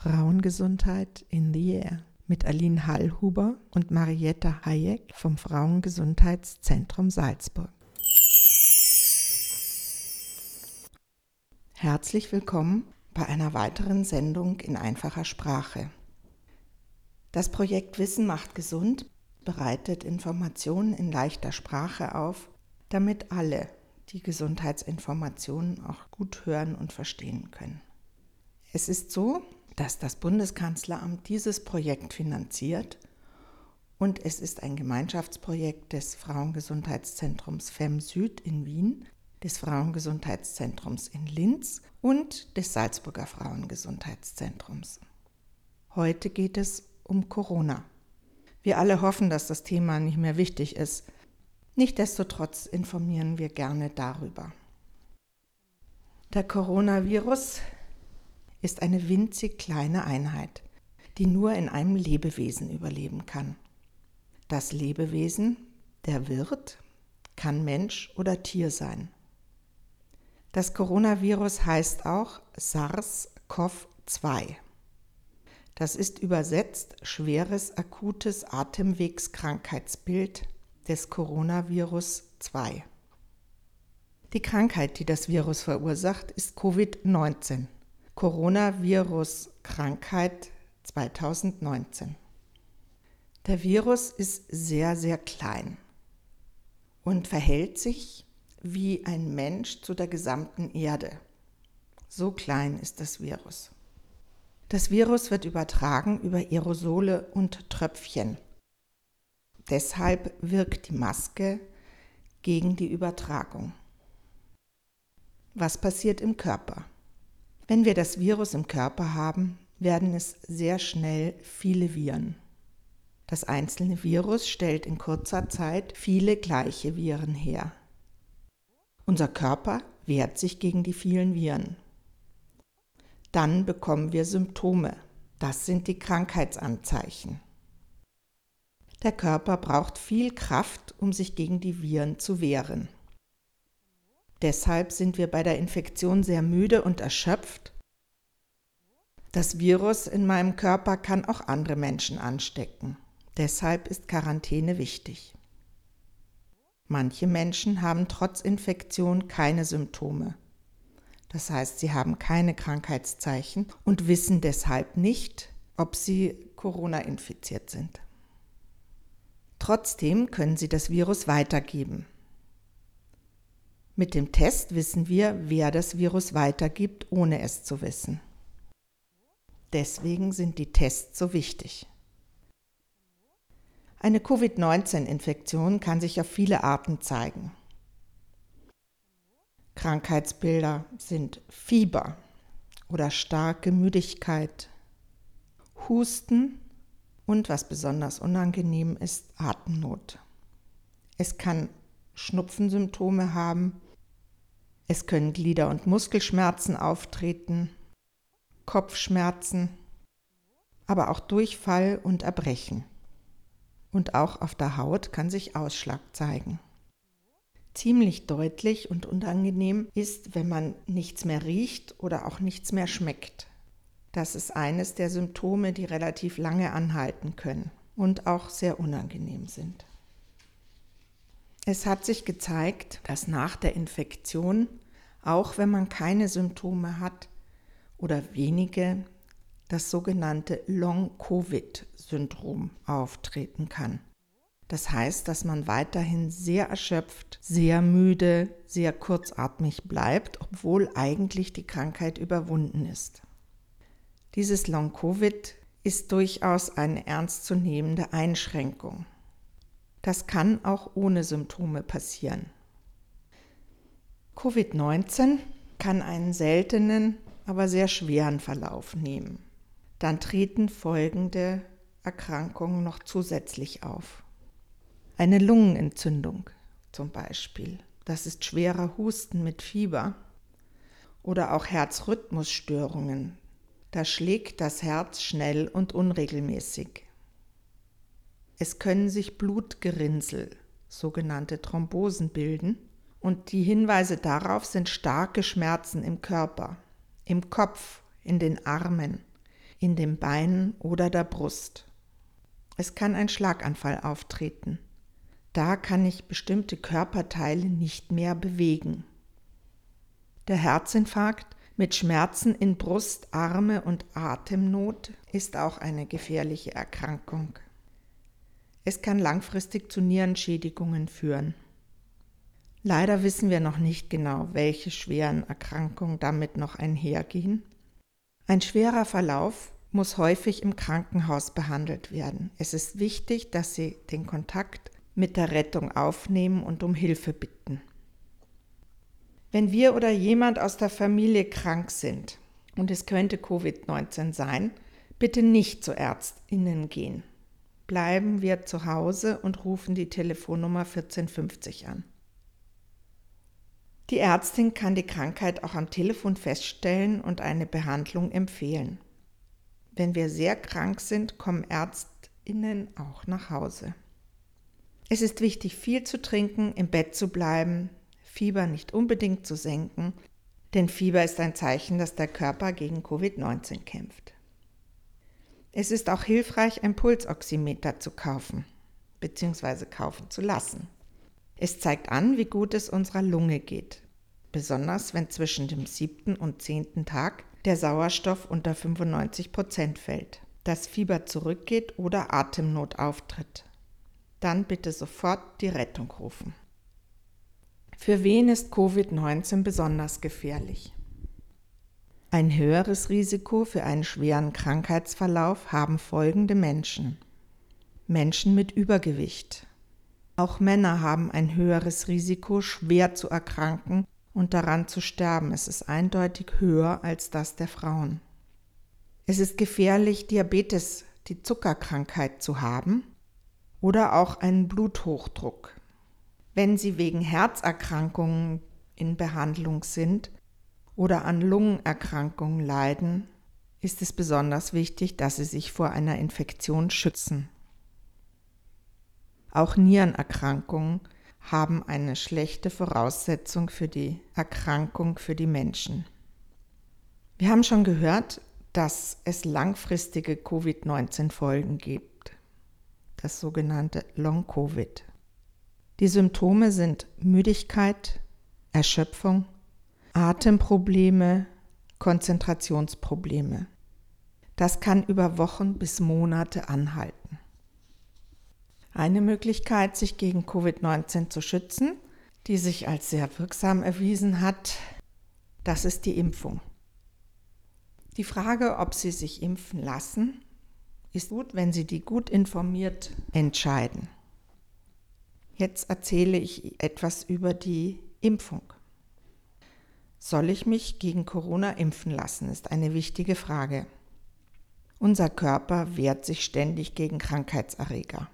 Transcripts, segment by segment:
Frauengesundheit in the Air mit Aline Hallhuber und Marietta Hayek vom Frauengesundheitszentrum Salzburg. Herzlich willkommen bei einer weiteren Sendung in einfacher Sprache. Das Projekt Wissen macht gesund bereitet Informationen in leichter Sprache auf, damit alle die Gesundheitsinformationen auch gut hören und verstehen können. Es ist so, dass das Bundeskanzleramt dieses Projekt finanziert und es ist ein Gemeinschaftsprojekt des Frauengesundheitszentrums FEM Süd in Wien, des Frauengesundheitszentrums in Linz und des Salzburger Frauengesundheitszentrums. Heute geht es um Corona. Wir alle hoffen, dass das Thema nicht mehr wichtig ist. Nichtsdestotrotz informieren wir gerne darüber. Der Coronavirus ist eine winzig kleine Einheit, die nur in einem Lebewesen überleben kann. Das Lebewesen, der Wirt, kann Mensch oder Tier sein. Das Coronavirus heißt auch SARS-CoV-2. Das ist übersetzt schweres akutes Atemwegskrankheitsbild des Coronavirus 2. Die Krankheit, die das Virus verursacht, ist Covid-19. Coronavirus-Krankheit 2019. Der Virus ist sehr, sehr klein und verhält sich wie ein Mensch zu der gesamten Erde. So klein ist das Virus. Das Virus wird übertragen über Aerosole und Tröpfchen. Deshalb wirkt die Maske gegen die Übertragung. Was passiert im Körper? Wenn wir das Virus im Körper haben, werden es sehr schnell viele Viren. Das einzelne Virus stellt in kurzer Zeit viele gleiche Viren her. Unser Körper wehrt sich gegen die vielen Viren. Dann bekommen wir Symptome. Das sind die Krankheitsanzeichen. Der Körper braucht viel Kraft, um sich gegen die Viren zu wehren. Deshalb sind wir bei der Infektion sehr müde und erschöpft. Das Virus in meinem Körper kann auch andere Menschen anstecken. Deshalb ist Quarantäne wichtig. Manche Menschen haben trotz Infektion keine Symptome. Das heißt, sie haben keine Krankheitszeichen und wissen deshalb nicht, ob sie Corona infiziert sind. Trotzdem können sie das Virus weitergeben. Mit dem Test wissen wir, wer das Virus weitergibt, ohne es zu wissen. Deswegen sind die Tests so wichtig. Eine Covid-19-Infektion kann sich auf viele Arten zeigen. Krankheitsbilder sind Fieber oder starke Müdigkeit, Husten und was besonders unangenehm ist, Atemnot. Es kann Schnupfensymptome haben es können Glieder- und Muskelschmerzen auftreten, Kopfschmerzen, aber auch Durchfall und Erbrechen. Und auch auf der Haut kann sich Ausschlag zeigen. Ziemlich deutlich und unangenehm ist, wenn man nichts mehr riecht oder auch nichts mehr schmeckt. Das ist eines der Symptome, die relativ lange anhalten können und auch sehr unangenehm sind. Es hat sich gezeigt, dass nach der Infektion, auch wenn man keine Symptome hat oder wenige, das sogenannte Long-Covid-Syndrom auftreten kann. Das heißt, dass man weiterhin sehr erschöpft, sehr müde, sehr kurzatmig bleibt, obwohl eigentlich die Krankheit überwunden ist. Dieses Long-Covid ist durchaus eine ernstzunehmende Einschränkung. Das kann auch ohne Symptome passieren. Covid-19 kann einen seltenen, aber sehr schweren Verlauf nehmen. Dann treten folgende Erkrankungen noch zusätzlich auf. Eine Lungenentzündung zum Beispiel. Das ist schwerer Husten mit Fieber. Oder auch Herzrhythmusstörungen. Da schlägt das Herz schnell und unregelmäßig. Es können sich Blutgerinnsel, sogenannte Thrombosen, bilden und die Hinweise darauf sind starke Schmerzen im Körper, im Kopf, in den Armen, in den Beinen oder der Brust. Es kann ein Schlaganfall auftreten. Da kann ich bestimmte Körperteile nicht mehr bewegen. Der Herzinfarkt mit Schmerzen in Brust, Arme und Atemnot ist auch eine gefährliche Erkrankung. Es kann langfristig zu Nierenschädigungen führen. Leider wissen wir noch nicht genau, welche schweren Erkrankungen damit noch einhergehen. Ein schwerer Verlauf muss häufig im Krankenhaus behandelt werden. Es ist wichtig, dass Sie den Kontakt mit der Rettung aufnehmen und um Hilfe bitten. Wenn wir oder jemand aus der Familie krank sind und es könnte Covid-19 sein, bitte nicht zu Ärztinnen gehen. Bleiben wir zu Hause und rufen die Telefonnummer 1450 an. Die Ärztin kann die Krankheit auch am Telefon feststellen und eine Behandlung empfehlen. Wenn wir sehr krank sind, kommen Ärztinnen auch nach Hause. Es ist wichtig, viel zu trinken, im Bett zu bleiben, Fieber nicht unbedingt zu senken, denn Fieber ist ein Zeichen, dass der Körper gegen Covid-19 kämpft. Es ist auch hilfreich, ein Pulsoximeter zu kaufen bzw. kaufen zu lassen. Es zeigt an, wie gut es unserer Lunge geht, besonders wenn zwischen dem siebten und zehnten Tag der Sauerstoff unter 95 Prozent fällt, das Fieber zurückgeht oder Atemnot auftritt. Dann bitte sofort die Rettung rufen. Für wen ist Covid-19 besonders gefährlich? Ein höheres Risiko für einen schweren Krankheitsverlauf haben folgende Menschen. Menschen mit Übergewicht. Auch Männer haben ein höheres Risiko, schwer zu erkranken und daran zu sterben. Es ist eindeutig höher als das der Frauen. Es ist gefährlich, Diabetes, die Zuckerkrankheit zu haben oder auch einen Bluthochdruck. Wenn Sie wegen Herzerkrankungen in Behandlung sind, oder an Lungenerkrankungen leiden, ist es besonders wichtig, dass sie sich vor einer Infektion schützen. Auch Nierenerkrankungen haben eine schlechte Voraussetzung für die Erkrankung für die Menschen. Wir haben schon gehört, dass es langfristige Covid-19-Folgen gibt, das sogenannte Long-Covid. Die Symptome sind Müdigkeit, Erschöpfung, Atemprobleme, Konzentrationsprobleme. Das kann über Wochen bis Monate anhalten. Eine Möglichkeit, sich gegen Covid-19 zu schützen, die sich als sehr wirksam erwiesen hat, das ist die Impfung. Die Frage, ob Sie sich impfen lassen, ist gut, wenn Sie die gut informiert entscheiden. Jetzt erzähle ich etwas über die Impfung. Soll ich mich gegen Corona impfen lassen, ist eine wichtige Frage. Unser Körper wehrt sich ständig gegen Krankheitserreger.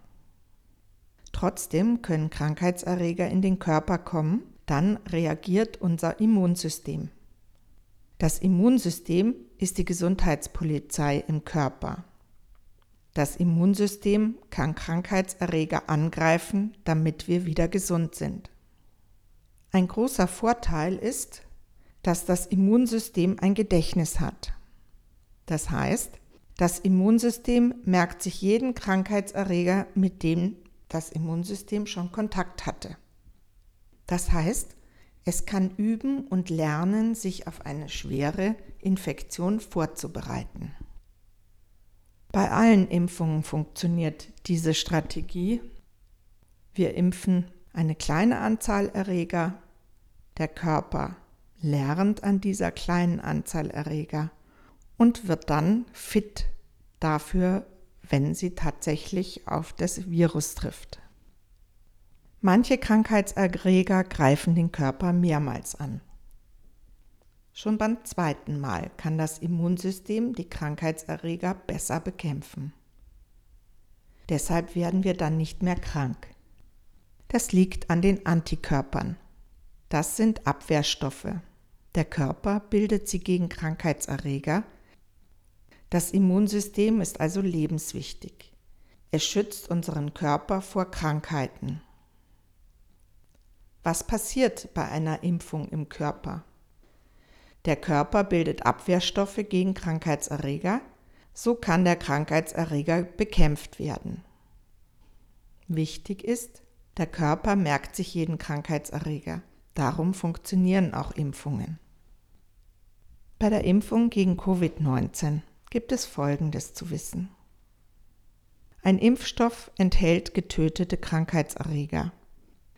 Trotzdem können Krankheitserreger in den Körper kommen, dann reagiert unser Immunsystem. Das Immunsystem ist die Gesundheitspolizei im Körper. Das Immunsystem kann Krankheitserreger angreifen, damit wir wieder gesund sind. Ein großer Vorteil ist, dass das Immunsystem ein Gedächtnis hat. Das heißt, das Immunsystem merkt sich jeden Krankheitserreger, mit dem das Immunsystem schon Kontakt hatte. Das heißt, es kann üben und lernen, sich auf eine schwere Infektion vorzubereiten. Bei allen Impfungen funktioniert diese Strategie. Wir impfen eine kleine Anzahl Erreger, der Körper lernt an dieser kleinen Anzahl Erreger und wird dann fit dafür, wenn sie tatsächlich auf das Virus trifft. Manche Krankheitserreger greifen den Körper mehrmals an. Schon beim zweiten Mal kann das Immunsystem die Krankheitserreger besser bekämpfen. Deshalb werden wir dann nicht mehr krank. Das liegt an den Antikörpern. Das sind Abwehrstoffe. Der Körper bildet sie gegen Krankheitserreger. Das Immunsystem ist also lebenswichtig. Es schützt unseren Körper vor Krankheiten. Was passiert bei einer Impfung im Körper? Der Körper bildet Abwehrstoffe gegen Krankheitserreger, So kann der Krankheitserreger bekämpft werden. Wichtig ist, der Körper merkt sich jeden Krankheitserreger. Darum funktionieren auch Impfungen. Bei der Impfung gegen Covid-19 gibt es Folgendes zu wissen. Ein Impfstoff enthält getötete Krankheitserreger.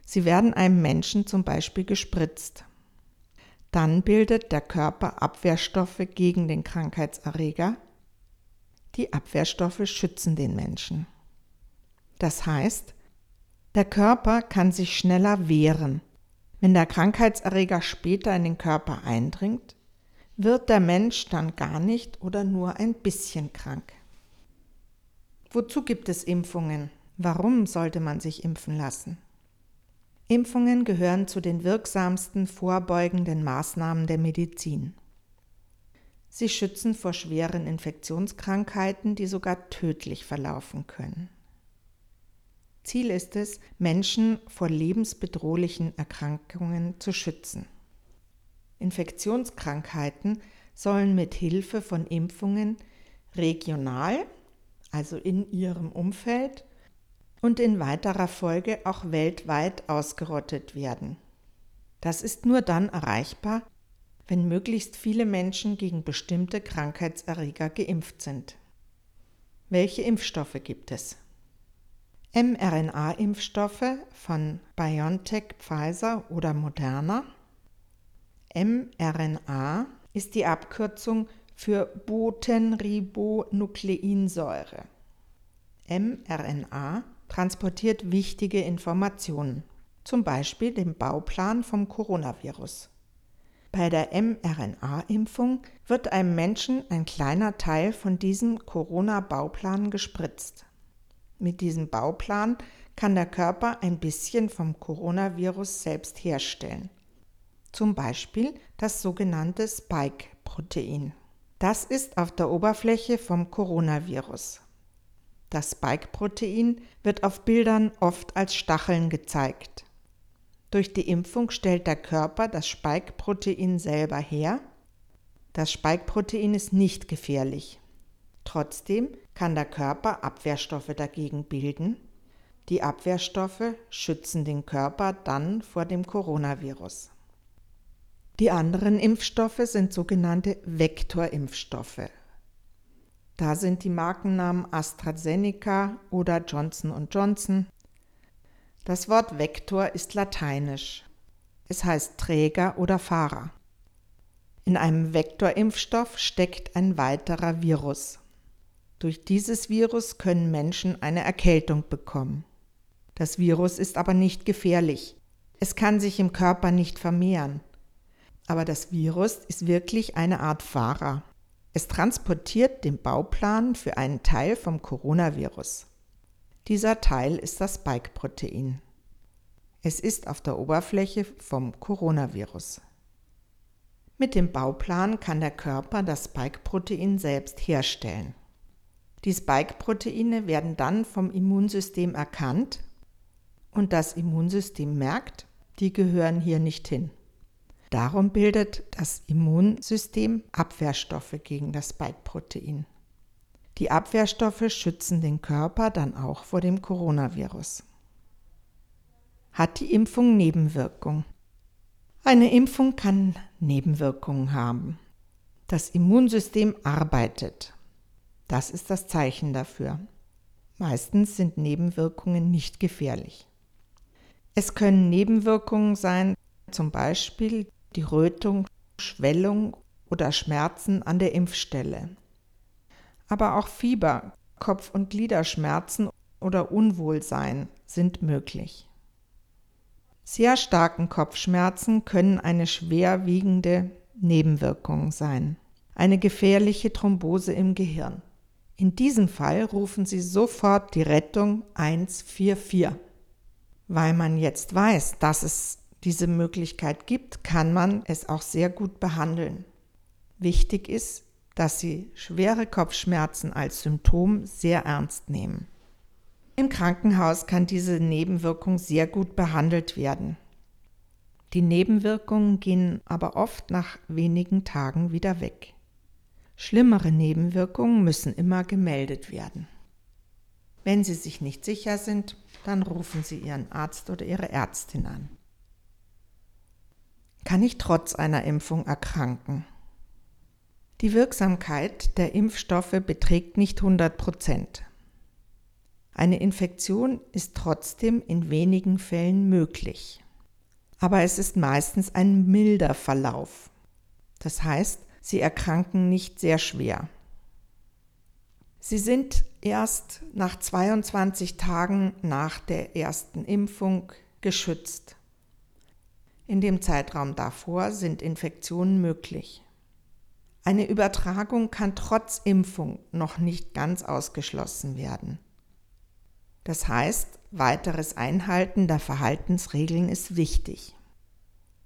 Sie werden einem Menschen zum Beispiel gespritzt. Dann bildet der Körper Abwehrstoffe gegen den Krankheitserreger. Die Abwehrstoffe schützen den Menschen. Das heißt, der Körper kann sich schneller wehren. Wenn der Krankheitserreger später in den Körper eindringt, wird der Mensch dann gar nicht oder nur ein bisschen krank. Wozu gibt es Impfungen? Warum sollte man sich impfen lassen? Impfungen gehören zu den wirksamsten vorbeugenden Maßnahmen der Medizin. Sie schützen vor schweren Infektionskrankheiten, die sogar tödlich verlaufen können. Ziel ist es, Menschen vor lebensbedrohlichen Erkrankungen zu schützen. Infektionskrankheiten sollen mit Hilfe von Impfungen regional also in ihrem Umfeld, und in weiterer Folge auch weltweit ausgerottet werden. Das ist nur dann erreichbar, wenn möglichst viele Menschen gegen bestimmte Krankheitserreger geimpft sind. Welche Impfstoffe gibt es? mRNA-Impfstoffe von BioNTech, Pfizer oder Moderna. mRNA ist die Abkürzung für Botenribonukleinsäure. mRNA transportiert wichtige Informationen, zum Beispiel den Bauplan vom Coronavirus. Bei der mRNA-Impfung wird einem Menschen ein kleiner Teil von diesem Corona-Bauplan gespritzt. Mit diesem Bauplan kann der Körper ein bisschen vom Coronavirus selbst herstellen. Zum Beispiel das sogenannte Spike-Protein. Das ist auf der Oberfläche vom Coronavirus. Das Spike-Protein wird auf Bildern oft als Stacheln gezeigt. Durch die Impfung stellt der Körper das Spike-Protein selber her. Das Spike-Protein ist nicht gefährlich. Trotzdem kann der Körper Abwehrstoffe dagegen bilden. Die Abwehrstoffe schützen den Körper dann vor dem Coronavirus. Die anderen Impfstoffe sind sogenannte Vektorimpfstoffe. Da sind die Markennamen AstraZeneca oder Johnson Johnson. Das Wort Vektor ist lateinisch. Es heißt Träger oder Fahrer. In einem Vektorimpfstoff steckt ein weiterer Virus. Durch dieses Virus können Menschen eine Erkältung bekommen. Das Virus ist aber nicht gefährlich. Es kann sich im Körper nicht vermehren. Aber das Virus ist wirklich eine Art Fahrer. Es transportiert den Bauplan für einen Teil vom Coronavirus. Dieser Teil ist das Spike-Protein. Es ist auf der Oberfläche vom Coronavirus. Mit dem Bauplan kann der Körper das Spike-Protein selbst herstellen. Die Spike-Proteine werden dann vom Immunsystem erkannt und das Immunsystem merkt, die gehören hier nicht hin. Darum bildet das Immunsystem Abwehrstoffe gegen das Spike-Protein. Die Abwehrstoffe schützen den Körper dann auch vor dem Coronavirus. Hat die Impfung Nebenwirkungen? Eine Impfung kann Nebenwirkungen haben. Das Immunsystem arbeitet. Das ist das Zeichen dafür. Meistens sind Nebenwirkungen nicht gefährlich. Es können Nebenwirkungen sein, zum Beispiel die Rötung, Schwellung oder Schmerzen an der Impfstelle. Aber auch Fieber, Kopf- und Gliederschmerzen oder Unwohlsein sind möglich. Sehr starken Kopfschmerzen können eine schwerwiegende Nebenwirkung sein, eine gefährliche Thrombose im Gehirn. In diesem Fall rufen Sie sofort die Rettung 144. Weil man jetzt weiß, dass es diese Möglichkeit gibt, kann man es auch sehr gut behandeln. Wichtig ist, dass Sie schwere Kopfschmerzen als Symptom sehr ernst nehmen. Im Krankenhaus kann diese Nebenwirkung sehr gut behandelt werden. Die Nebenwirkungen gehen aber oft nach wenigen Tagen wieder weg. Schlimmere Nebenwirkungen müssen immer gemeldet werden. Wenn Sie sich nicht sicher sind, dann rufen Sie Ihren Arzt oder Ihre Ärztin an. Kann ich trotz einer Impfung erkranken? Die Wirksamkeit der Impfstoffe beträgt nicht 100 Prozent. Eine Infektion ist trotzdem in wenigen Fällen möglich. Aber es ist meistens ein milder Verlauf. Das heißt, sie erkranken nicht sehr schwer. Sie sind erst nach 22 Tagen nach der ersten Impfung geschützt. In dem Zeitraum davor sind Infektionen möglich. Eine Übertragung kann trotz Impfung noch nicht ganz ausgeschlossen werden. Das heißt, weiteres Einhalten der Verhaltensregeln ist wichtig,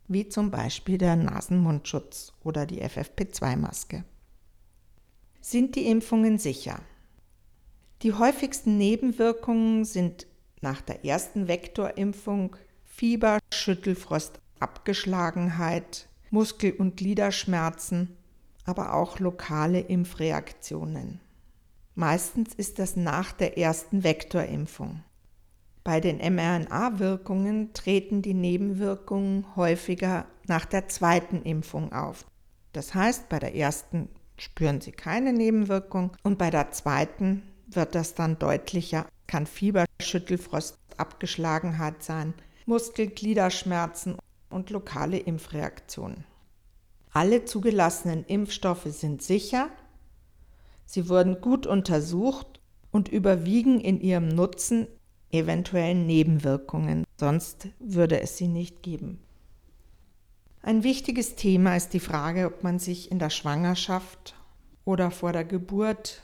wie zum Beispiel der Nasenmundschutz oder die FFP2-Maske. Sind die Impfungen sicher? Die häufigsten Nebenwirkungen sind nach der ersten Vektorimpfung Fieber, Schüttelfrost, Abgeschlagenheit, Muskel- und Gliederschmerzen, aber auch lokale Impfreaktionen. Meistens ist das nach der ersten Vektorimpfung. Bei den mRNA-Wirkungen treten die Nebenwirkungen häufiger nach der zweiten Impfung auf. Das heißt, bei der ersten spüren Sie keine Nebenwirkung und bei der zweiten wird das dann deutlicher, kann Fieber, Schüttelfrost, Abgeschlagenheit sein, Muskelgliederschmerzen und lokale Impfreaktionen. Alle zugelassenen Impfstoffe sind sicher Sie wurden gut untersucht und überwiegen in ihrem Nutzen eventuellen Nebenwirkungen, sonst würde es sie nicht geben. Ein wichtiges Thema ist die Frage, ob man sich in der Schwangerschaft oder vor der Geburt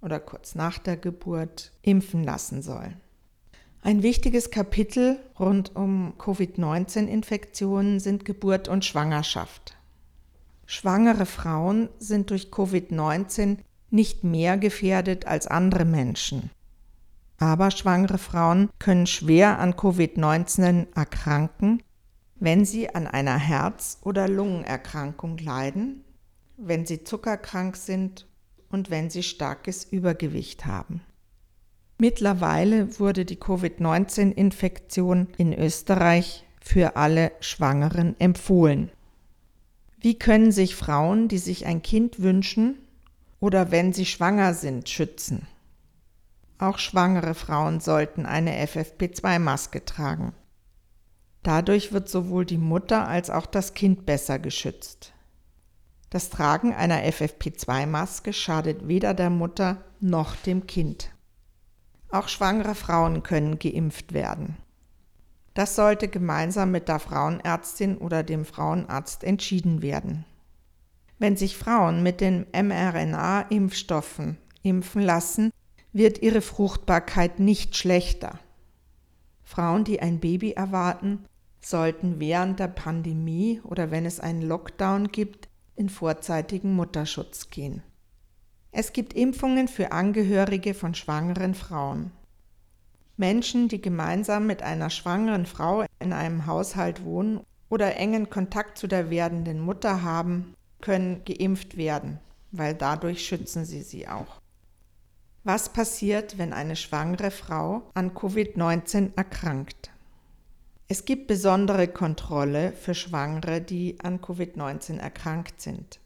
oder kurz nach der Geburt impfen lassen soll. Ein wichtiges Kapitel rund um Covid-19-Infektionen sind Geburt und Schwangerschaft. Schwangere Frauen sind durch Covid-19 nicht mehr gefährdet als andere Menschen. Aber schwangere Frauen können schwer an Covid-19 erkranken, wenn sie an einer Herz- oder Lungenerkrankung leiden, wenn sie zuckerkrank sind und wenn sie starkes Übergewicht haben. Mittlerweile wurde die Covid-19-Infektion in Österreich für alle Schwangeren empfohlen. Wie können sich Frauen, die sich ein Kind wünschen, oder wenn sie schwanger sind, schützen. Auch schwangere Frauen sollten eine FFP2-Maske tragen. Dadurch wird sowohl die Mutter als auch das Kind besser geschützt. Das Tragen einer FFP2-Maske schadet weder der Mutter noch dem Kind. Auch schwangere Frauen können geimpft werden. Das sollte gemeinsam mit der Frauenärztin oder dem Frauenarzt entschieden werden. Wenn sich Frauen mit den mRNA-Impfstoffen impfen lassen, wird ihre Fruchtbarkeit nicht schlechter. Frauen, die ein Baby erwarten, sollten während der Pandemie oder wenn es einen Lockdown gibt, in vorzeitigen Mutterschutz gehen. Es gibt Impfungen für Angehörige von schwangeren Frauen. Menschen, die gemeinsam mit einer schwangeren Frau in einem Haushalt wohnen oder engen Kontakt zu der werdenden Mutter haben, können geimpft werden, weil dadurch schützen sie sie auch. Was passiert, wenn eine schwangere Frau an Covid-19 erkrankt? Es gibt besondere Kontrolle für Schwangere, die an Covid-19 erkrankt sind.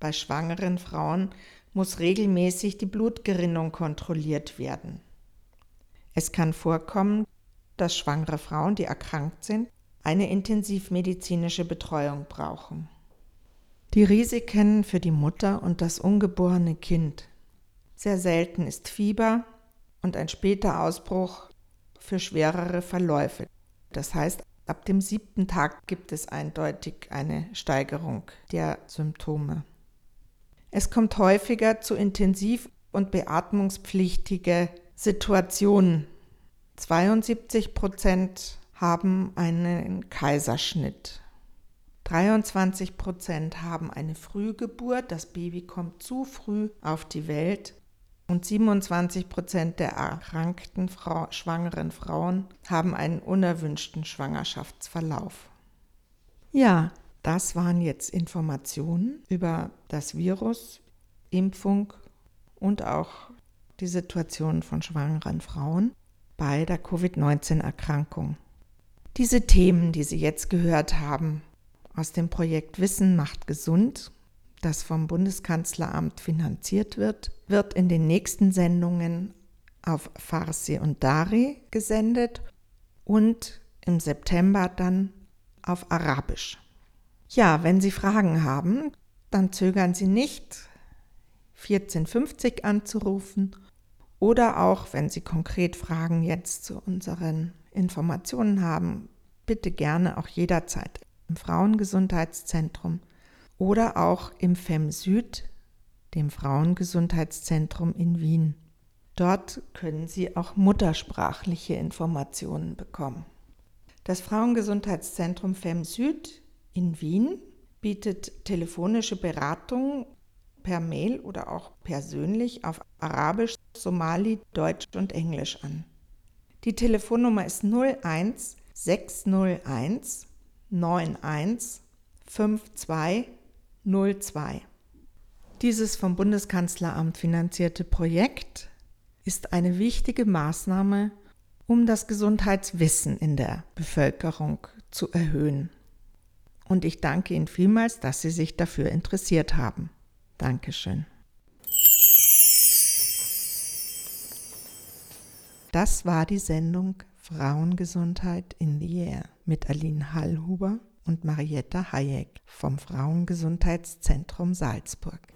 Bei schwangeren Frauen muss regelmäßig die Blutgerinnung kontrolliert werden. Es kann vorkommen, dass schwangere Frauen, die erkrankt sind, eine intensivmedizinische Betreuung brauchen. Die Risiken für die Mutter und das ungeborene Kind. Sehr selten ist Fieber und ein später Ausbruch für schwerere Verläufe. Das heißt, ab dem siebten Tag gibt es eindeutig eine Steigerung der Symptome. Es kommt häufiger zu intensiv und beatmungspflichtige Situationen. 72 Prozent haben einen Kaiserschnitt. 23 Prozent haben eine Frühgeburt, das Baby kommt zu früh auf die Welt und 27 Prozent der erkrankten Frau, schwangeren Frauen haben einen unerwünschten Schwangerschaftsverlauf. Ja, das waren jetzt Informationen über das Virus Impfung und auch die Situation von schwangeren Frauen bei der Covid-19-Erkrankung. Diese Themen, die Sie jetzt gehört haben, aus dem Projekt Wissen macht gesund, das vom Bundeskanzleramt finanziert wird, wird in den nächsten Sendungen auf Farsi und Dari gesendet und im September dann auf Arabisch. Ja, wenn Sie Fragen haben, dann zögern Sie nicht, 1450 anzurufen oder auch, wenn Sie konkret Fragen jetzt zu unseren Informationen haben, bitte gerne auch jederzeit im Frauengesundheitszentrum oder auch im FEM Süd, dem Frauengesundheitszentrum in Wien. Dort können Sie auch muttersprachliche Informationen bekommen. Das Frauengesundheitszentrum FEM Süd in Wien bietet telefonische Beratung per Mail oder auch persönlich auf Arabisch, Somali, Deutsch und Englisch an. Die Telefonnummer ist 01 601 91 52 02. Dieses vom Bundeskanzleramt finanzierte Projekt ist eine wichtige Maßnahme, um das Gesundheitswissen in der Bevölkerung zu erhöhen. Und ich danke Ihnen vielmals, dass Sie sich dafür interessiert haben. Dankeschön. Das war die Sendung Frauengesundheit in the Air mit Aline Hallhuber und Marietta Hayek vom Frauengesundheitszentrum Salzburg.